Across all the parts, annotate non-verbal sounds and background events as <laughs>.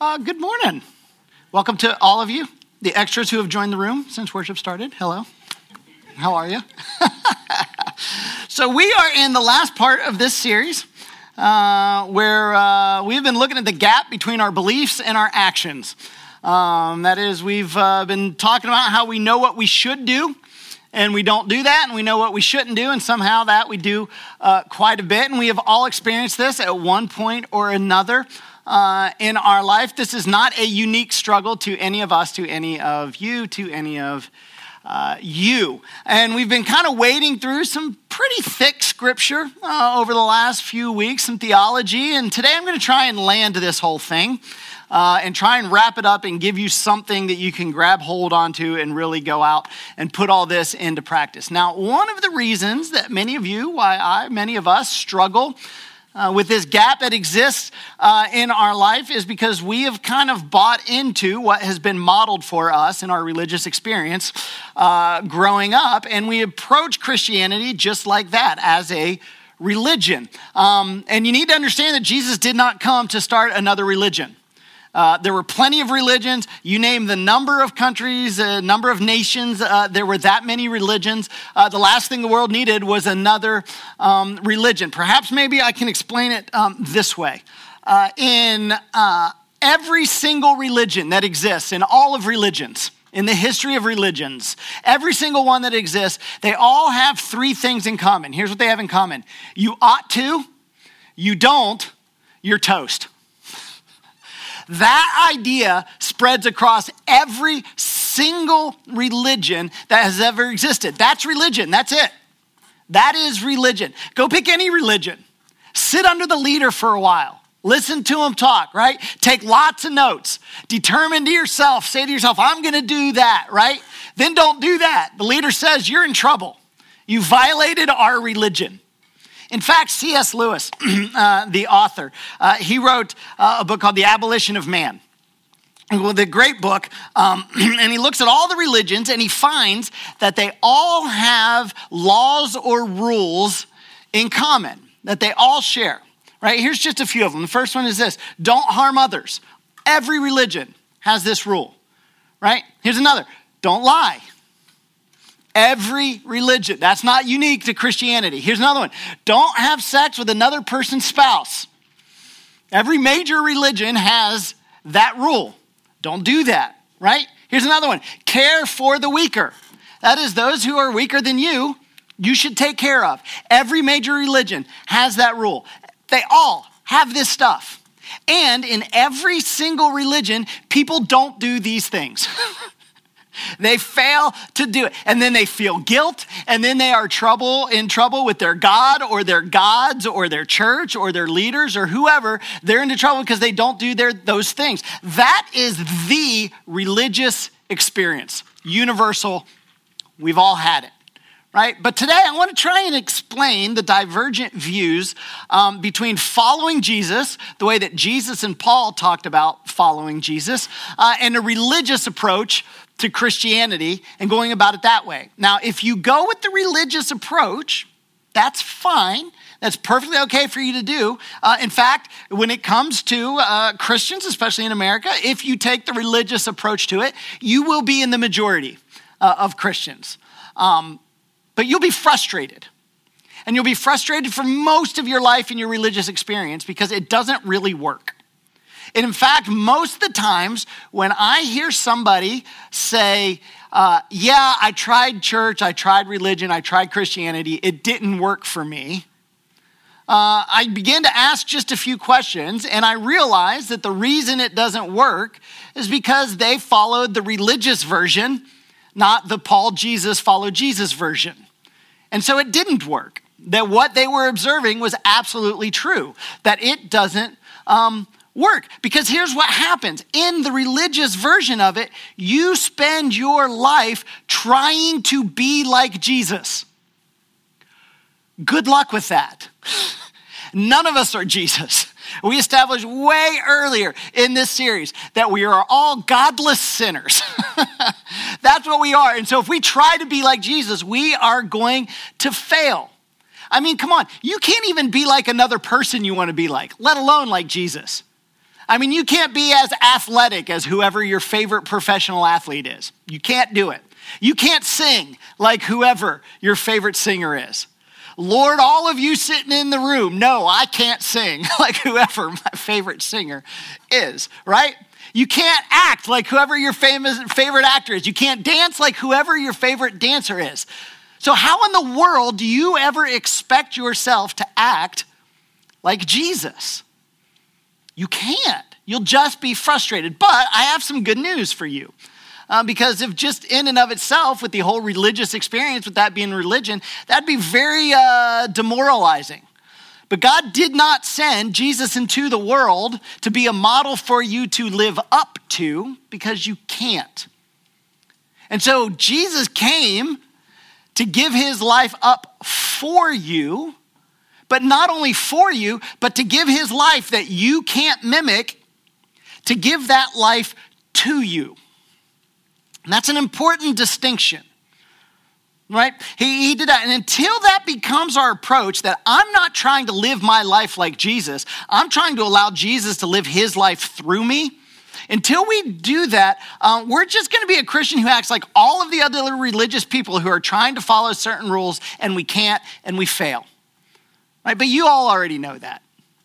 Uh, good morning. Welcome to all of you, the extras who have joined the room since worship started. Hello. How are you? <laughs> so, we are in the last part of this series uh, where uh, we've been looking at the gap between our beliefs and our actions. Um, that is, we've uh, been talking about how we know what we should do and we don't do that, and we know what we shouldn't do, and somehow that we do uh, quite a bit. And we have all experienced this at one point or another uh, in our life. This is not a unique struggle to any of us, to any of you, to any of uh, you. And we've been kind of wading through some pretty thick scripture uh, over the last few weeks, some theology. And today I'm going to try and land this whole thing. Uh, and try and wrap it up and give you something that you can grab hold onto and really go out and put all this into practice. Now, one of the reasons that many of you, why I, many of us struggle uh, with this gap that exists uh, in our life is because we have kind of bought into what has been modeled for us in our religious experience uh, growing up, and we approach Christianity just like that as a religion. Um, and you need to understand that Jesus did not come to start another religion. Uh, there were plenty of religions. You name the number of countries, a uh, number of nations, uh, there were that many religions. Uh, the last thing the world needed was another um, religion. Perhaps maybe I can explain it um, this way. Uh, in every single religion that exists, in all of religions, in the history of religions, every single one that exists, they all have three things in common. Here's what they have in common you ought to, you don't, you're toast. That idea spreads across every single religion that has ever existed. That's religion. That's it. That is religion. Go pick any religion. Sit under the leader for a while. Listen to him talk, right? Take lots of notes. Determine to yourself, say to yourself, I'm going to do that, right? Then don't do that. The leader says, You're in trouble. You violated our religion. In fact, C.S. Lewis, <clears throat> uh, the author, uh, he wrote uh, a book called The Abolition of Man. Well, the great book, um, <clears throat> and he looks at all the religions and he finds that they all have laws or rules in common, that they all share. Right? Here's just a few of them. The first one is this don't harm others. Every religion has this rule, right? Here's another don't lie. Every religion. That's not unique to Christianity. Here's another one don't have sex with another person's spouse. Every major religion has that rule. Don't do that, right? Here's another one care for the weaker. That is, those who are weaker than you, you should take care of. Every major religion has that rule. They all have this stuff. And in every single religion, people don't do these things. <laughs> They fail to do it. And then they feel guilt, and then they are trouble in trouble with their God or their gods or their church or their leaders or whoever. They're into trouble because they don't do their, those things. That is the religious experience. Universal. We've all had it right? But today I want to try and explain the divergent views um, between following Jesus, the way that Jesus and Paul talked about following Jesus, uh, and a religious approach to Christianity and going about it that way. Now, if you go with the religious approach, that's fine. That's perfectly okay for you to do. Uh, in fact, when it comes to uh, Christians, especially in America, if you take the religious approach to it, you will be in the majority uh, of Christians. Um, but you'll be frustrated. And you'll be frustrated for most of your life in your religious experience because it doesn't really work. And in fact, most of the times when I hear somebody say, uh, Yeah, I tried church, I tried religion, I tried Christianity, it didn't work for me. Uh, I begin to ask just a few questions, and I realize that the reason it doesn't work is because they followed the religious version, not the Paul Jesus follow Jesus version. And so it didn't work. That what they were observing was absolutely true, that it doesn't um, work. Because here's what happens in the religious version of it, you spend your life trying to be like Jesus. Good luck with that. <laughs> None of us are Jesus. We established way earlier in this series that we are all godless sinners. <laughs> That's what we are. And so if we try to be like Jesus, we are going to fail. I mean, come on, you can't even be like another person you want to be like, let alone like Jesus. I mean, you can't be as athletic as whoever your favorite professional athlete is. You can't do it. You can't sing like whoever your favorite singer is. Lord, all of you sitting in the room, no, I can't sing <laughs> like whoever my favorite singer is, right? You can't act like whoever your famous favorite actor is. You can't dance like whoever your favorite dancer is. So, how in the world do you ever expect yourself to act like Jesus? You can't. You'll just be frustrated. But I have some good news for you. Uh, because if just in and of itself, with the whole religious experience, with that being religion, that'd be very uh, demoralizing. But God did not send Jesus into the world to be a model for you to live up to because you can't. And so Jesus came to give his life up for you, but not only for you, but to give his life that you can't mimic, to give that life to you. And that's an important distinction, right? He, he did that. And until that becomes our approach, that I'm not trying to live my life like Jesus, I'm trying to allow Jesus to live his life through me. Until we do that, um, we're just going to be a Christian who acts like all of the other religious people who are trying to follow certain rules and we can't and we fail. Right? But you all already know that.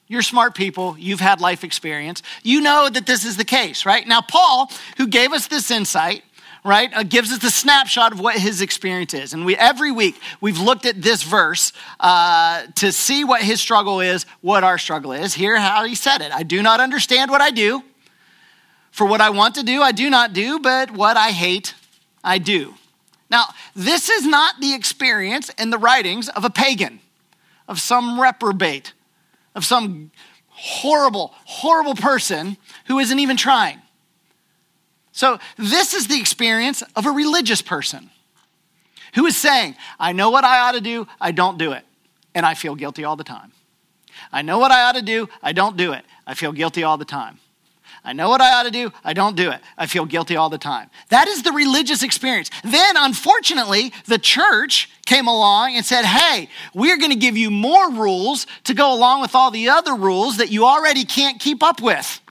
You're smart people. You've had life experience. You know that this is the case, right? Now, Paul, who gave us this insight, right, uh, gives us a snapshot of what his experience is. And we every week we've looked at this verse uh, to see what his struggle is, what our struggle is. Here, how he said it: I do not understand what I do. For what I want to do, I do not do, but what I hate, I do. Now, this is not the experience in the writings of a pagan, of some reprobate, of some horrible, horrible person who isn't even trying. So, this is the experience of a religious person who is saying, I know what I ought to do, I don't do it, and I feel guilty all the time. I know what I ought to do, I don't do it, I feel guilty all the time. I know what I ought to do, I don't do it. I feel guilty all the time. That is the religious experience. Then, unfortunately, the church came along and said, Hey, we're going to give you more rules to go along with all the other rules that you already can't keep up with.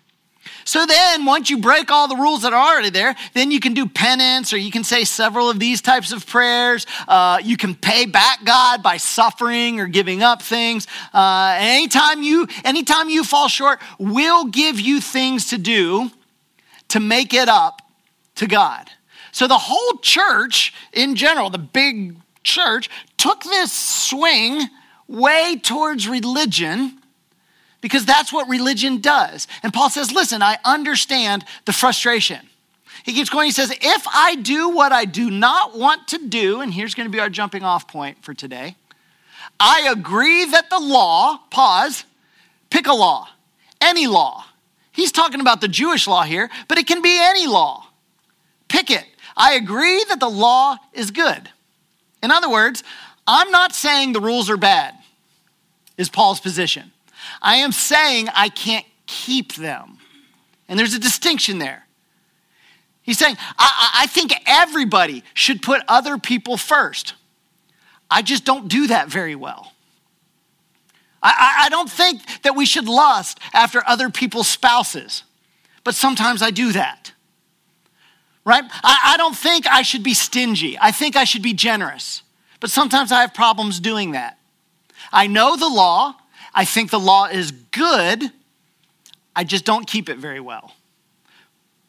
So then, once you break all the rules that are already there, then you can do penance or you can say several of these types of prayers. Uh, you can pay back God by suffering or giving up things. Uh, anytime you, anytime you fall short, we'll give you things to do to make it up to God. So the whole church in general, the big church, took this swing way towards religion because that's what religion does. And Paul says, Listen, I understand the frustration. He keeps going, he says, If I do what I do not want to do, and here's going to be our jumping off point for today, I agree that the law, pause, pick a law, any law. He's talking about the Jewish law here, but it can be any law. Pick it. I agree that the law is good. In other words, I'm not saying the rules are bad, is Paul's position. I am saying I can't keep them. And there's a distinction there. He's saying, I, I, think everybody should put other people first. I just don't do that very well. I, I don't think that we should lust after other people's spouses, but sometimes I do that. Right? I, I don't think I should be stingy. I think I should be generous, but sometimes I have problems doing that. I know the law, I think the law is good, I just don't keep it very well.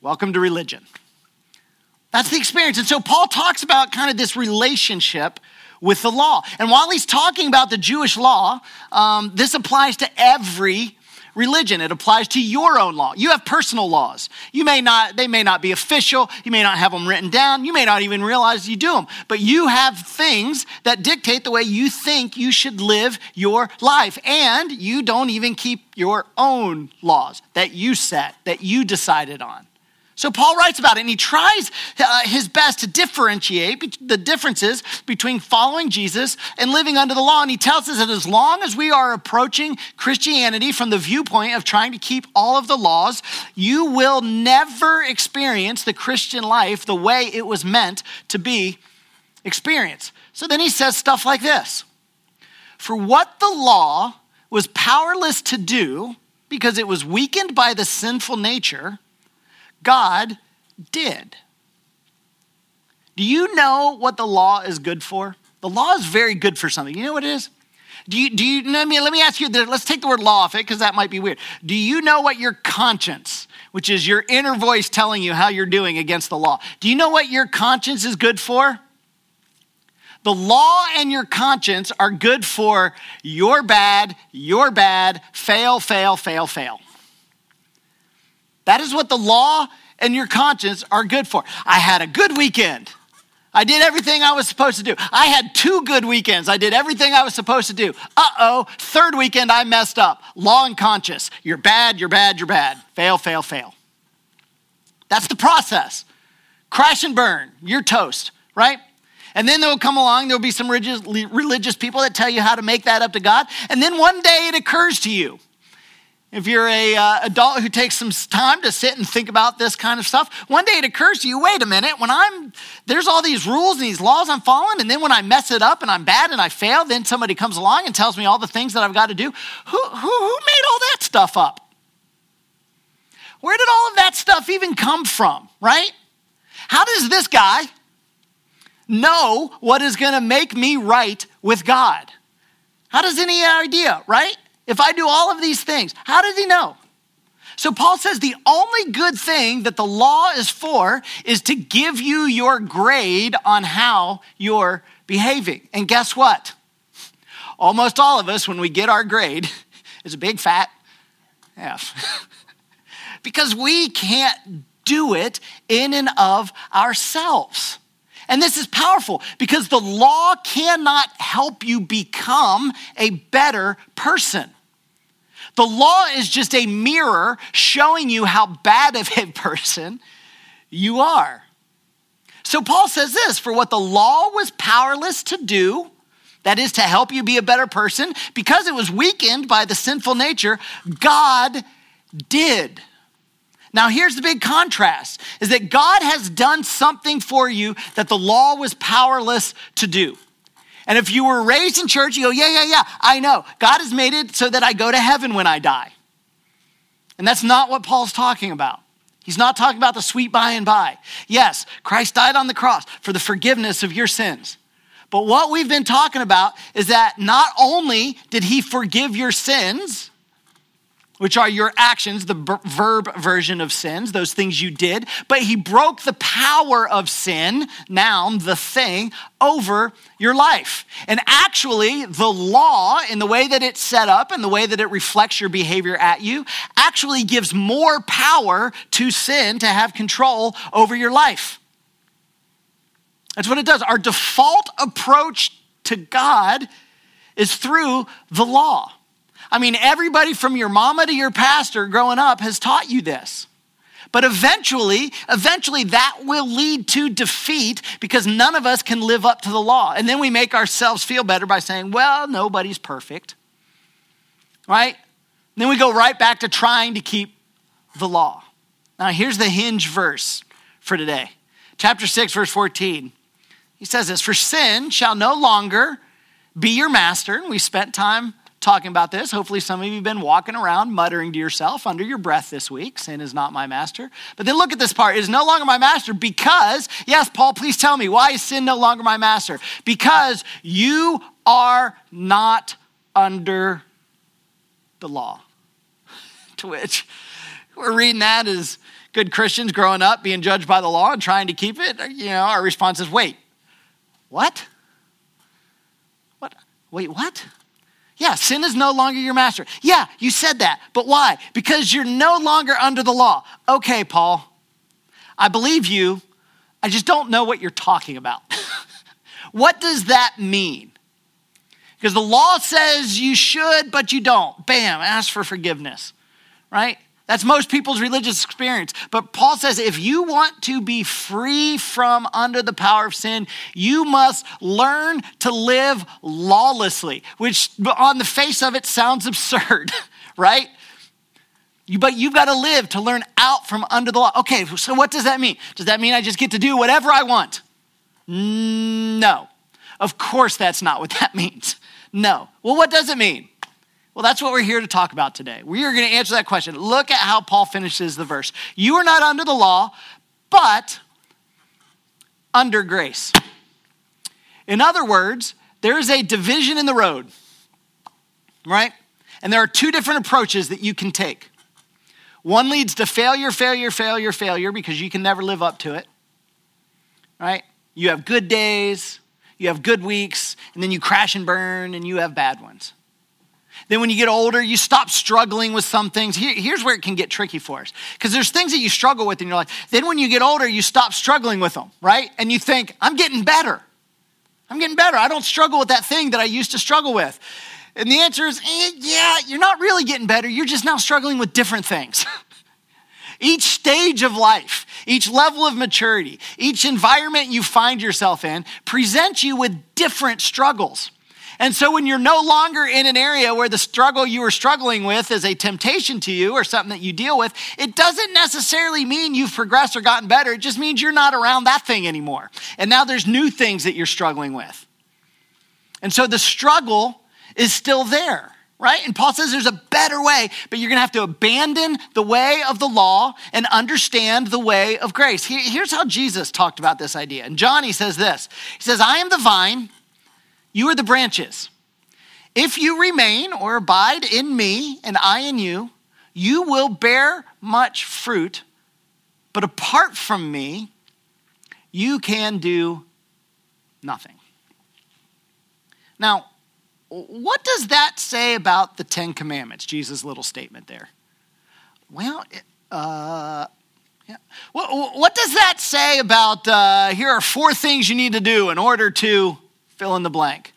Welcome to religion. That's the experience. And so Paul talks about kind of this relationship with the law. And while he's talking about the Jewish law, um, this applies to every religion. It applies to your own law. You have personal laws. You may not, they may not be official. You may not have them written down. You may not even realize you do them. But you have things that dictate the way you think you should live your life. And you don't even keep your own laws that you set, that you decided on. So Paul writes about it and he tries uh, his best to differentiate the differences between following Jesus and living under the law. And he tells us that as long as we are approaching Christianity from the viewpoint of trying to keep all of the laws, you will never experience the Christian life the way it was meant to be experienced. So then he says stuff like this For what the law was powerless to do, because it was weakened by the sinful nature, God did. Do you know what the law is good for? The law is very good for something. You know what it is? Do you, do you, let me, let me ask you, let's take the word law off it because that might be weird. Do you know what your conscience, which is your inner voice telling you how you're doing against the law, do you know what your conscience is good for? The law and your conscience are good for your bad, your bad, fail, fail, fail, fail. That is what the law and your conscience are good for. I had a good weekend. I did everything I was supposed to do. I had two good weekends. I did everything I was supposed to do. Uh oh, third weekend I messed up. Law and conscience. You're bad, you're bad, you're bad. Fail, fail, fail. That's the process. Crash and burn. You're toast, right? And then they'll come along, there'll be some religious people that tell you how to make that up to God. And then one day it occurs to you. If you're a uh, adult who takes some time to sit and think about this kind of stuff, one day it occurs to you, wait a minute, when I'm there's all these rules and these laws I'm following, and then when I mess it up and I'm bad and I fail, then somebody comes along and tells me all the things that I've got to do. Who, who, who made all that stuff up? Where did all of that stuff even come from, right? How does this guy know what is going to make me right with God? How does any idea, right? If I do all of these things, how does he know? So Paul says the only good thing that the law is for is to give you your grade on how you're behaving. And guess what? Almost all of us, when we get our grade, <laughs> is a big fat F. <laughs> because we can't do it in and of ourselves. And this is powerful because the law cannot help you become a better person. The law is just a mirror showing you how bad of a <laughs> person you are. So Paul says this for what the law was powerless to do, that is to help you be a better person, because it was weakened by the sinful nature, God did. Now, here's the big contrast is that God has done something for you that the law was powerless to do. And if you were raised in church, you go, yeah, yeah, yeah, I know. God has made it so that I go to heaven when I die. And that's not what Paul's talking about. He's not talking about the sweet by and by. Yes, Christ died on the cross for the forgiveness of your sins. But what we've been talking about is that not only did he forgive your sins, which are your actions, the verb version of sins, those things you did. But he broke the power of sin, noun, the thing, over your life. And actually, the law, in the way that it's set up and the way that it reflects your behavior at you, actually gives more power to sin to have control over your life. That's what it does. Our default approach to God is through the law. I mean, everybody from your mama to your pastor growing up has taught you this. But eventually, eventually that will lead to defeat because none of us can live up to the law. And then we make ourselves feel better by saying, well, nobody's perfect. Right? And then we go right back to trying to keep the law. Now, here's the hinge verse for today. Chapter 6, verse 14. He says this For sin shall no longer be your master. And we spent time talking about this. Hopefully, some of you have been walking around muttering to yourself under your breath this week sin is not my master. But then look at this part it is no longer my master because, yes, Paul, please tell me, why is sin no longer my master? Because you are not under the law. <laughs> to which we're reading that as good Christians growing up, being judged by the law and trying to keep it. You know, our response is, wait, what? What? Wait, what? Yeah, sin is no longer your master. Yeah, you said that. But why? Because you're no longer under the law. Okay, Paul, I believe you. I just don't know what you're talking about. <laughs> what does that mean? Because the law says you should, but you don't. Bam, ask for forgiveness, right? That's most people's religious experience. But Paul says if you want to be free from under the power of sin, you must learn to live lawlessly, which on the face of it sounds <laughs> absurd, right? but you've got to live to learn out from under the law. Okay, so what does that mean? Does that mean I just get to do whatever I want? No. Of course, that's not what <laughs> that means. No. Well, what does it mean? Well, that's what we're here to talk about today. We are going to answer that question. Look at how Paul finishes the verse. You are not under the law, but under grace. In other words, there is a division in the road, right? And there are two different approaches that you can take. One leads to failure, failure, failure, failure because you can never live up to it, right? You have good days, you have good weeks, and then you crash and burn and you have bad ones. Then, when you get older, you stop struggling with some things. Here, here's where it can get tricky for us because there's things that you struggle with in your life. Then, when you get older, you stop struggling with them, right? And you think, I'm getting better. I'm getting better. I don't struggle with that thing that I used to struggle with. And the answer is, eh, yeah, you're not really getting better. You're just now struggling with different things. <laughs> each stage of life, each level of maturity, each environment you find yourself in presents you with different struggles. And so when you're no longer in an area where the struggle you were struggling with is a temptation to you or something that you deal with, it doesn't necessarily mean you've progressed or gotten better. It just means you're not around that thing anymore. And now there's new things that you're struggling with. And so the struggle is still there right? And Paul says there's a better way, but you're going to have to abandon the way of the law and understand the way of grace. Here's how Jesus talked about this idea. And John, he says this He says, I am the vine, you are the branches. If you remain or abide in me and I in you, you will bear much fruit. But apart from me, you can do nothing. Now, what does that say about the Ten Commandments, Jesus' little statement there? Well, uh, yeah. What, what, does that say about uh, here are four things you need to do in order to fill in the blank.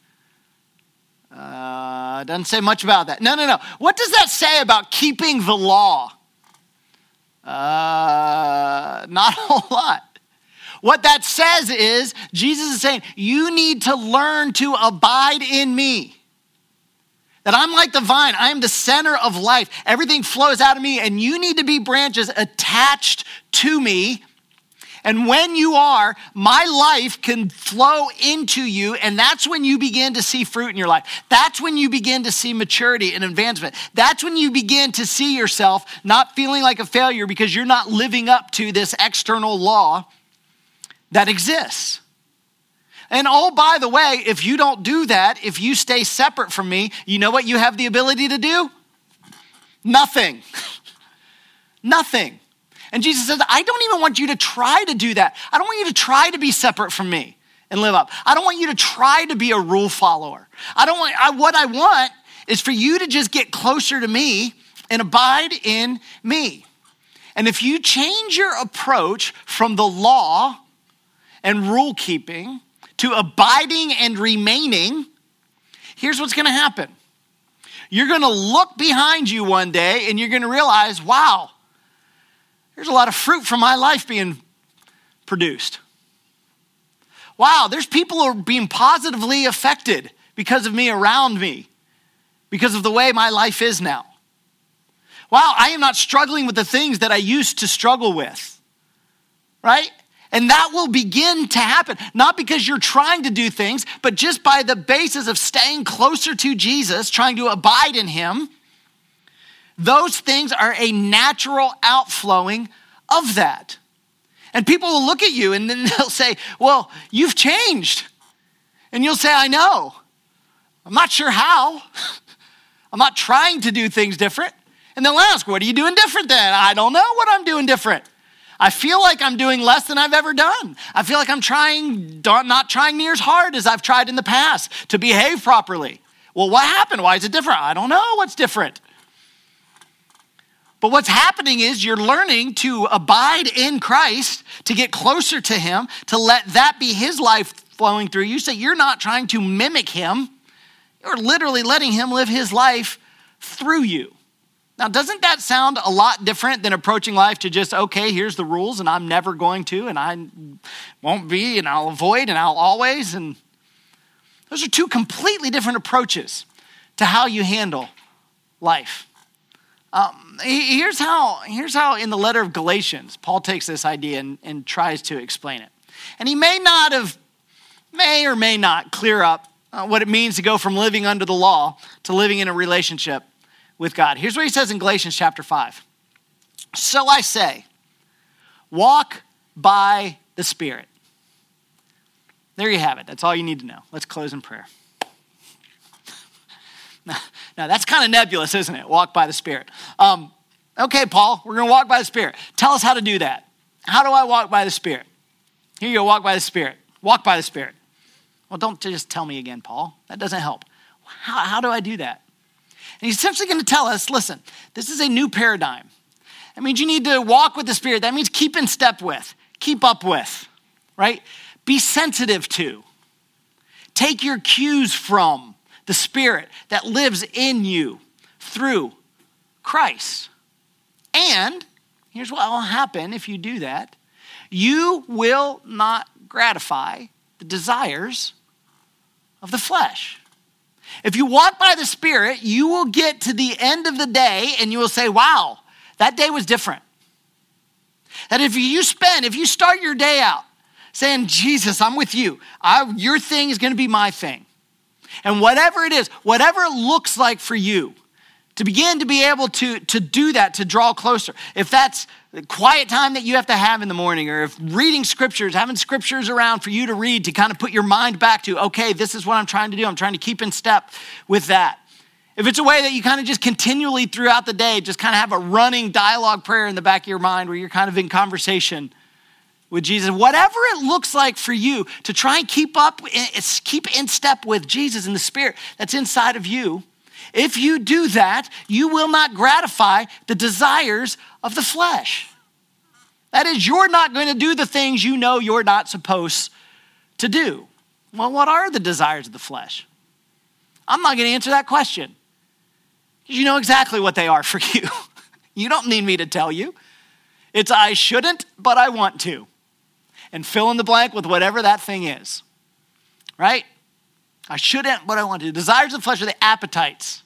Uh, doesn't say much about that. No, no, no. What does that say about keeping the law? Uh, not a <laughs> whole lot. What that says is Jesus is saying, You need to learn to abide in me. That I'm like the vine, I am the center of life. Everything flows out of me, and you need to be branches attached to me and when you are, my life can flow into you, and that's when you begin to see fruit in your life. That's when you begin to see maturity and advancement. That's when you begin to see yourself not feeling like a failure because you're not living up to this external law that exists. And oh, by the way, if you don't do that, if you stay separate from me, you know what you have the ability to do? Nothing. <laughs> Nothing. And Jesus says, I don't even want you to try to do that. I don't want you to try to be separate from me and live up. I don't want you to try to be a rule follower. I don't want, I, what I want is for you to just get closer to me and abide in me. And if you change your approach from the law and rule keeping to abiding and remaining, here's what's to happen. You're to look behind you one day and you're to realize, wow, there's a lot of fruit from my life being produced. Wow, there's people who are being positively affected because of me around me, because of the way my life is now. Wow, I am not struggling with the things that I used to struggle with, right? And that will begin to happen, not because you're trying to do things, but just by the basis of staying closer to Jesus, trying to abide in Him those things are a natural outflowing of that. And people will look at you and then <laughs> they'll say, Well, you've changed. And you'll say, I know. I'm not sure how. <laughs> I'm not trying to do things different. And they'll ask, What are you doing different then? I don't know what I'm doing different. I feel like I'm doing less than I've ever done. I feel like I'm trying, not trying near as hard as I've tried in the past to behave properly. Well, what happened? Why is it different? I don't know what's different. But what's happening is you're learning to abide in Christ, to get closer to Him, to let that be His life flowing through you. So you're not trying to mimic Him, you're literally letting Him live His life through you. Now, doesn't that sound a lot different than approaching life to just, okay, here's the rules, and I'm never going to, and I won't be, and I'll avoid, and I'll always? And those are two completely different approaches to how you handle life. Um, here's, how, here's how, in the letter of Galatians, Paul takes this idea and, and tries to explain it. And he may not have, may or may not clear up uh, what it means to go from living under the law to living in a relationship with God. Here's what he says in Galatians chapter 5. So I say, walk by the Spirit. There you have it. That's all you need to know. Let's close in prayer. Now, now that's kind of nebulous, isn't it? Walk by the Spirit. Um, okay, Paul, we're going to walk by the Spirit. Tell us how to do that. How do I walk by the Spirit? Here you go, walk by the Spirit. Walk by the Spirit. Well, don't just tell me again, Paul. That doesn't help. How, how do I do that? And he's essentially going to tell us listen, this is a new paradigm. That means you need to walk with the Spirit. That means keep in step with, keep up with, right? Be sensitive to. Take your cues from the Spirit that lives in you through Christ. And here's what will happen if you do that you will not gratify the desires of the flesh. If you walk by the Spirit, you will get to the end of the day and you will say, wow, that day was different. That if you spend, if you start your day out saying, Jesus, I'm with you, I, your thing is going to be my thing. And whatever it is, whatever it looks like for you, to begin to be able to, to do that, to draw closer. If that's the quiet time that you have to have in the morning, or if reading scriptures, having scriptures around for you to read to kind of put your mind back to, okay, this is what I'm trying to do. I'm trying to keep in step with that. If it's a way that you kind of just continually throughout the day just kind of have a running dialogue prayer in the back of your mind where you're kind of in conversation with Jesus, whatever it looks like for you to try and keep up, eh, eh, keep in step with Jesus and the Spirit that's inside of you, if you do that, you will not gratify the desires of the flesh. That is, you're not going to do the things you know you're not supposed to do. Well, what are the desires of the flesh? I'm not going to answer that question. You know exactly what they are for <laughs> you. you don't need me to tell you. It's I shouldn't, but I want to. And fill in the blank with whatever that thing is. Right? I shouldn't, but I want to. Desires of the flesh are the appetites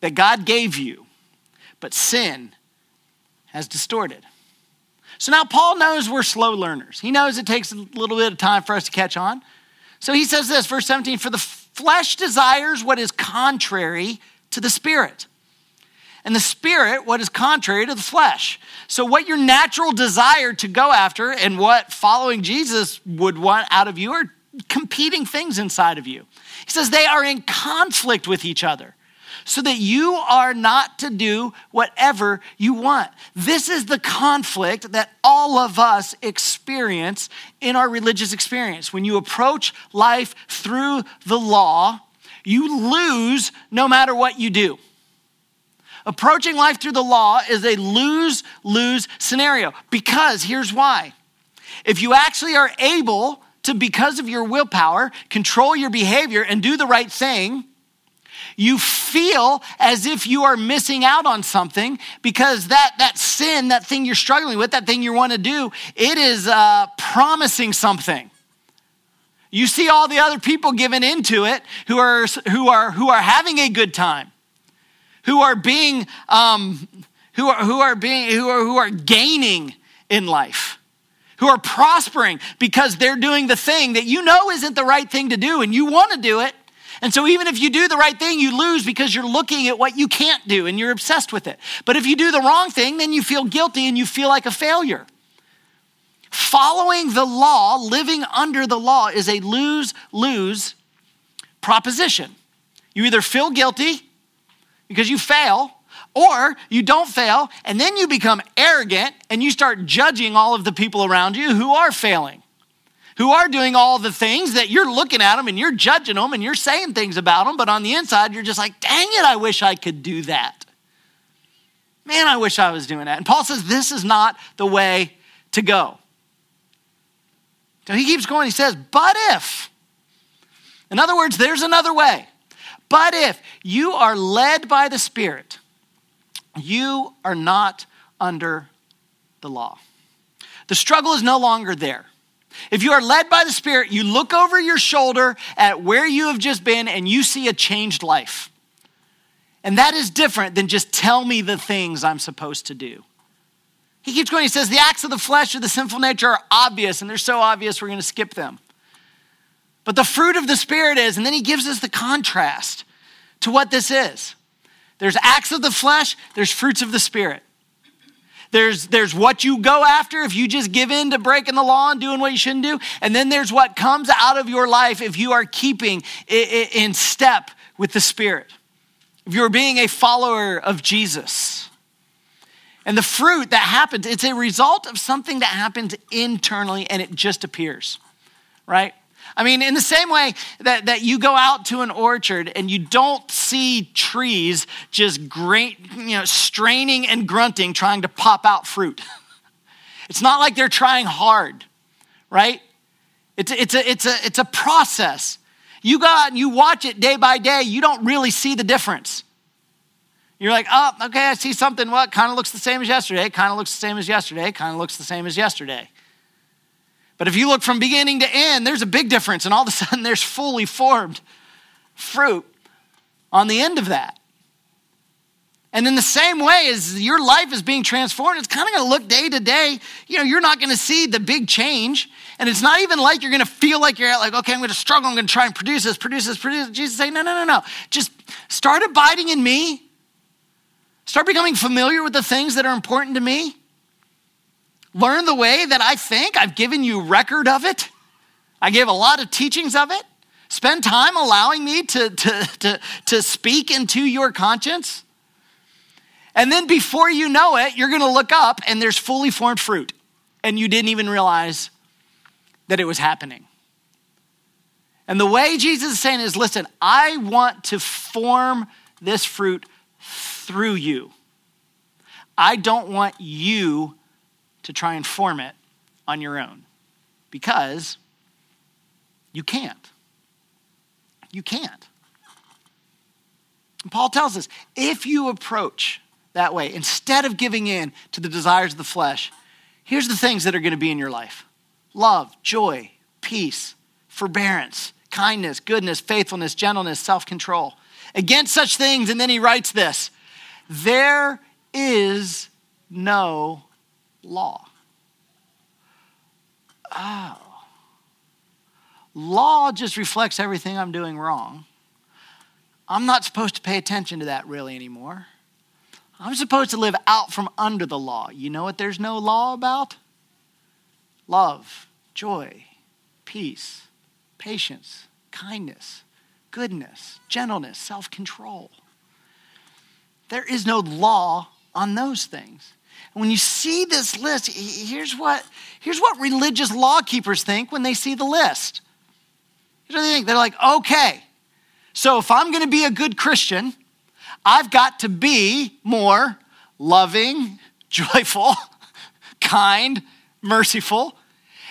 that God gave you, but sin has distorted. So now Paul knows we're slow learners. He knows it takes a little bit of time for us to catch on. So he says this, verse 17 For the flesh desires what is contrary to the spirit, and the spirit what is contrary to the flesh. So, what your natural desire to go after and what following Jesus would want out of you are competing things inside of you. He says they are in conflict with each other so that you are not to do whatever you want. This is the conflict that all of us experience in our religious experience. When you approach life through the law, you lose no matter what you do. Approaching life through the law is a lose lose scenario because here's why. If you actually are able to, because of your willpower, control your behavior and do the right thing, you feel as if you are missing out on something because that, that sin, that thing you're struggling with, that thing you want to do, it is uh, promising something. You see all the other people giving into it who are, who are, who are having a good time, who are being, um, who are, who are being, who are, who are gaining in life who are prospering because they're doing the thing that you know isn't the right thing to do and you want to do it. And so, even if you do the right thing, you lose because you're looking at what you can't do and you're obsessed with it. But if you do the wrong thing, then you feel guilty and you feel like a failure. Following the law, living under the law, is a lose lose proposition. You either feel guilty because you fail, or you don't fail, and then you become arrogant and you start judging all of the people around you who are failing who are doing all the things that you're looking at them and you're judging them and you're saying things about them, but on the inside, you're just like, dang it, I wish I could do that. Man, I wish I was doing that. And Paul says, this is not the way to go. So he keeps going, he says, but if, in other words, there's another way. But if you are led by the Spirit, you are not under the law. The struggle is no longer there. If you are led by the Spirit, you look over your shoulder at where you have just been and you see a changed life. And that is different than just tell me the things I'm supposed to do. He keeps going, he says, the acts of the flesh or the sinful nature are obvious, and they're so obvious we're going to skip them. But the fruit of the Spirit is, and then he gives us the contrast to what this is. There's acts of the flesh, there's fruits of the Spirit. There's, there's what you go after if you just give in to breaking the law and doing what you shouldn't do. And then there's what comes out of your life if you are keeping in step with the Spirit, if you're being a follower of Jesus. And the fruit that happens, it's a result of something that happens internally and it just appears, right? I mean, in the same way that, that you go out to an orchard and you don't see trees just great, you know, straining and grunting trying to pop out fruit. <laughs> It's not like they're trying hard, right? It's, it's, a, it's, a, it's a process. You go out and you watch it day by day, you don't really see the difference. You're like, oh, okay, I see something. What kind of looks the same as yesterday? Kind of looks the same as yesterday. Kind of looks the same as yesterday. But if you look from beginning to end, there's a big difference, and all of a sudden there's fully formed fruit on the end of that. And in the same way as your life is being transformed, it's kind of going to look day to day. You know, you're not going to see the big change. And it's not even like you're going to feel like you're like, okay, I'm going to struggle. I'm going to try and produce this, produce this, produce this. Jesus say, no, no, no, no. Just start abiding in me. Start becoming familiar with the things that are important to me. Learn the way that I think. I've given you record of it. I gave a lot of teachings of it. Spend time allowing me to, to, to, to speak into your conscience. And then before you know it, you're going to look up and there's fully formed fruit. And you didn't even realize that it was happening. And the way Jesus is saying is listen, I want to form this fruit through you. I don't want you to try and form it on your own because you can't. You can't. And Paul tells us if you approach that way, instead of giving in to the desires of the flesh, here's the things that are going to be in your life love, joy, peace, forbearance, kindness, goodness, faithfulness, gentleness, self control. Against such things, and then he writes this there is no law. Oh. Law just reflects everything I'm doing wrong. I'm not supposed to pay attention to that really anymore. I'm supposed to live out from under the law. You know what there's no law about? Love, joy, peace, patience, kindness, goodness, gentleness, self control. There is no law on those things when you see this list, here's what, here's what religious law keepers think when they see the list. Here's what they think. They're like, okay, so if I'm going to be a good Christian, I've got to be more loving, <laughs> joyful, kind, merciful.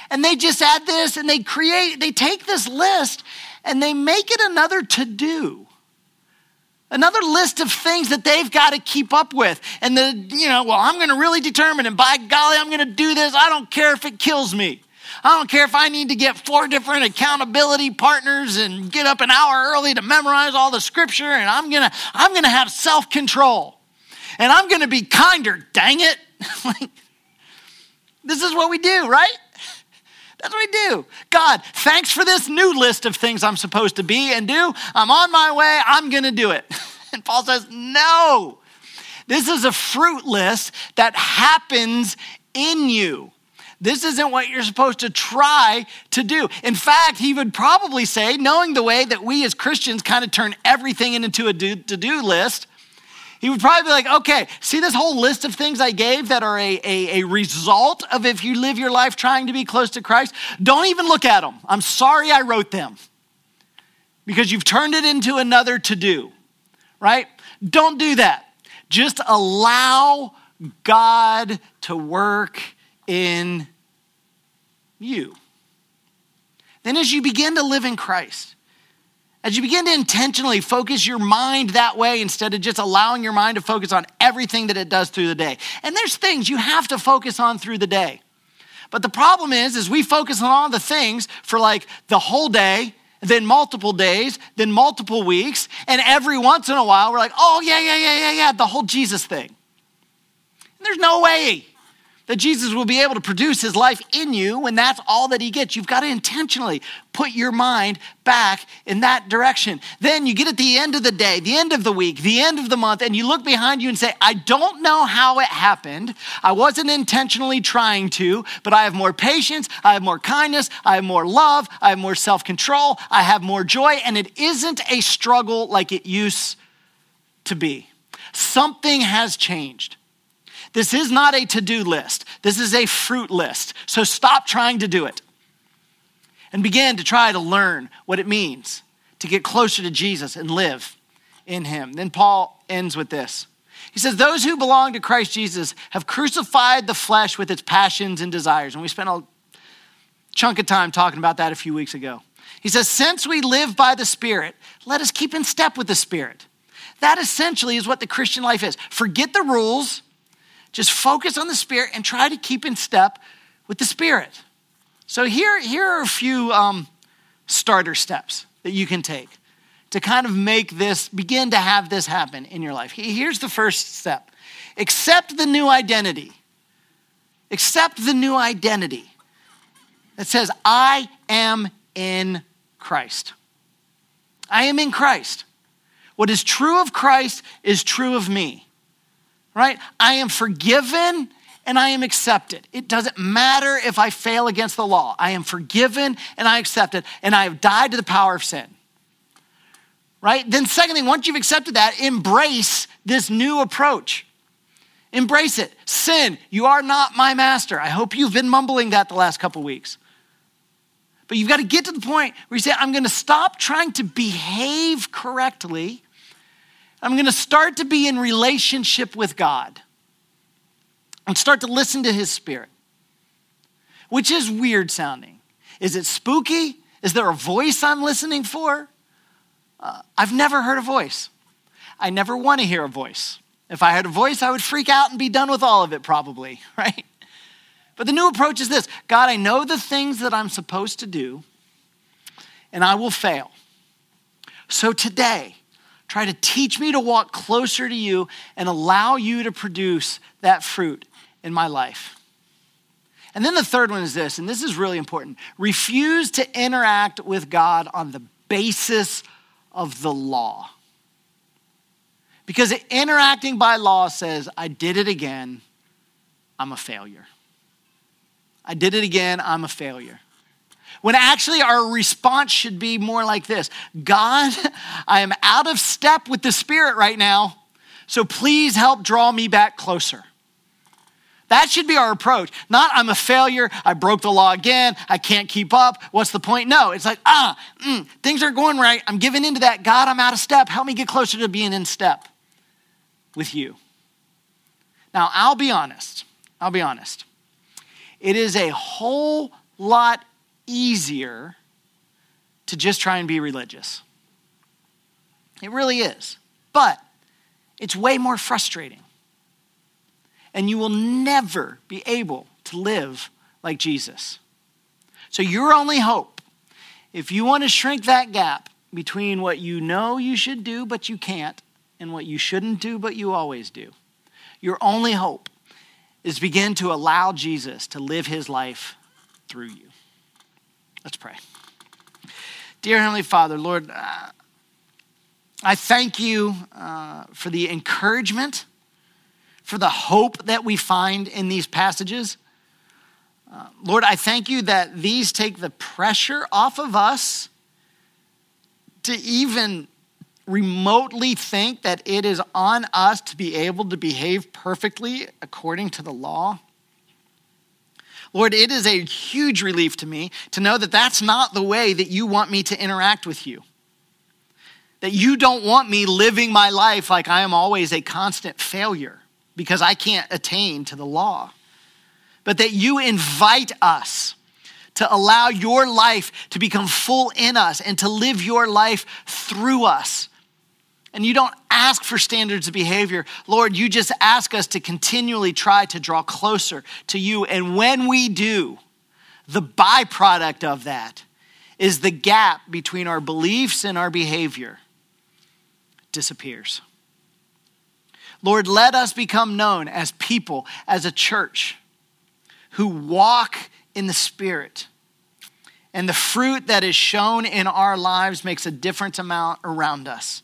And they just add this and they create, they take this list and they make it another to do another list of things that they've got to keep up with. And the, you know, well, I'm going to really determine, and by golly, I'm going to do this. I don't care if it kills me. I don't care if I need to get four different accountability partners and get up an hour early to memorize all the scripture, and I'm gonna, I'm gonna have self-control. And I'm gonna be kinder, dang it. <laughs> this is what we do, right? That's what we do. God, thanks for this new list of things I'm supposed to be and do. I'm on my way. I'm going to do it. <laughs> And Paul says, no. This is a fruit list that happens in you. This isn't what you're supposed to try to do. In fact, he would probably say, knowing the way that we as Christians kind of turn everything into a to do list, he would probably be like, okay, see this whole list of things I gave that are a, a, a, result of if you live your life trying to be close to Christ? Don't even look at them. I'm sorry I wrote them because you've turned it into another to do, right? Don't do that. Just allow God to work in you. Then, as you begin to live in Christ, as you begin to intentionally focus your mind that way instead of just allowing your mind to focus on everything that it does through the day. And there's things you have to focus on through the day. But the problem is, is we focus on all the things for like the whole day, then multiple days, then multiple weeks, and every once in a while we're like, oh yeah, yeah, yeah, yeah, yeah, the whole Jesus thing. And there's no way that Jesus will be able to produce his life in you when that's all that he gets. You've got to intentionally put your mind back in that direction. Then you get at the end of the day, the end of the week, the end of the month, and you look behind you and say, I don't know how it happened. I wasn't intentionally trying to, but I have more patience, I have more kindness, I have more love, I have more self control, I have more joy, and it isn't a struggle like it used to be. Something has changed. This is not a to do list, this is a fruit list. So stop trying to do it and begin to try to learn what it means to get closer to Jesus and live in Him. Then Paul ends with this. He says, Those who belong to Christ Jesus have crucified the flesh with its passions and desires. And we spent a chunk of time talking about that a few weeks ago. He says, Since we live by the Spirit, let us keep in step with the Spirit. That essentially is what the Christian life is. Forget the rules, just focus on the Spirit and try to keep in step with the Spirit. So, here, here are a few um, starter steps that you can take to kind of make this, begin to have this happen in your life. Here's the first step accept the new identity. Accept the new identity that says, I am in Christ. I am in Christ. What is true of Christ is true of me right? I am forgiven and I am accepted. It doesn't matter if I fail against the law. I am forgiven and I accept it, and I have died to the power of sin. Right? Then, secondly, once you've accepted that, embrace this new approach. Embrace it. Sin, you are not my master. I hope you've been mumbling that the last couple weeks. But you've got to get to the point where you say, I'm going to stop trying to behave correctly I'm going to start to be in relationship with God and start to listen to His Spirit, which is weird sounding. Is it spooky? Is there a voice I'm listening for? Uh, I've never heard a voice. I never want to hear a voice. If I had a voice, I would freak out and be done with all of it, probably, <laughs> right? But the new approach is this God, I know the things that I'm supposed to do, and I will fail. So today, Try to teach me to walk closer to you and allow you to produce that fruit in my life. And then the third one is this, and this is really important refuse to interact with God on the basis of the law. Because interacting by law says, I did it again, I'm a failure. I did it again, I'm a failure. When actually our response should be more like this God, I am out of step with the Spirit right now, so please help draw me back closer. That should be our approach. Not, I'm a failure, I broke the law again, I can't keep up, what's the point? No, it's like, ah, mm, things aren't going right, I'm giving into that. God, I'm out of step, help me get closer to being in step with you. Now, I'll be honest, I'll be honest. It is a whole lot easier to just try and be religious. It really is. But it's way more frustrating. And you will never be able to live like Jesus. So, your only hope, if you want to shrink that gap between what you know you should do but you can't, and what you shouldn't do but you always do, your only hope is begin to allow Jesus to live his life through you. Let's pray. Dear Heavenly Father, Lord, uh, I thank you uh, for the encouragement, for the hope that we find in these passages. Uh, Lord, I thank you that these take the pressure off of us to even remotely think that it is on us to be able to behave perfectly according to the law. Lord, it is a huge relief to me to know that that's not the way that you want me to interact with you. That you don't want me living my life like I am always a constant failure because I can't attain to the law. But that you invite us to allow your life to become full in us and to live your life through us and you don't ask for standards of behavior. Lord, you just ask us to continually try to draw closer to you. And when we do, the byproduct of that is the gap between our beliefs and our behavior disappears. Lord, let us become known as people, as a church, who walk in the Spirit. And the fruit that is shown in our lives makes a different amount around us.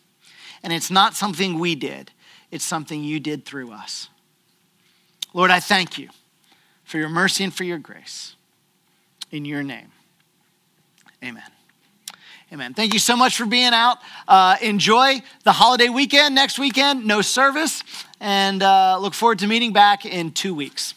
And it's not something we did, it's something you did through us. Lord, I thank you for your mercy and for your grace. In your name, amen. Amen. Thank you so much for being out. Uh, enjoy the holiday weekend. Next weekend, no service. And uh, look forward to meeting back in two weeks.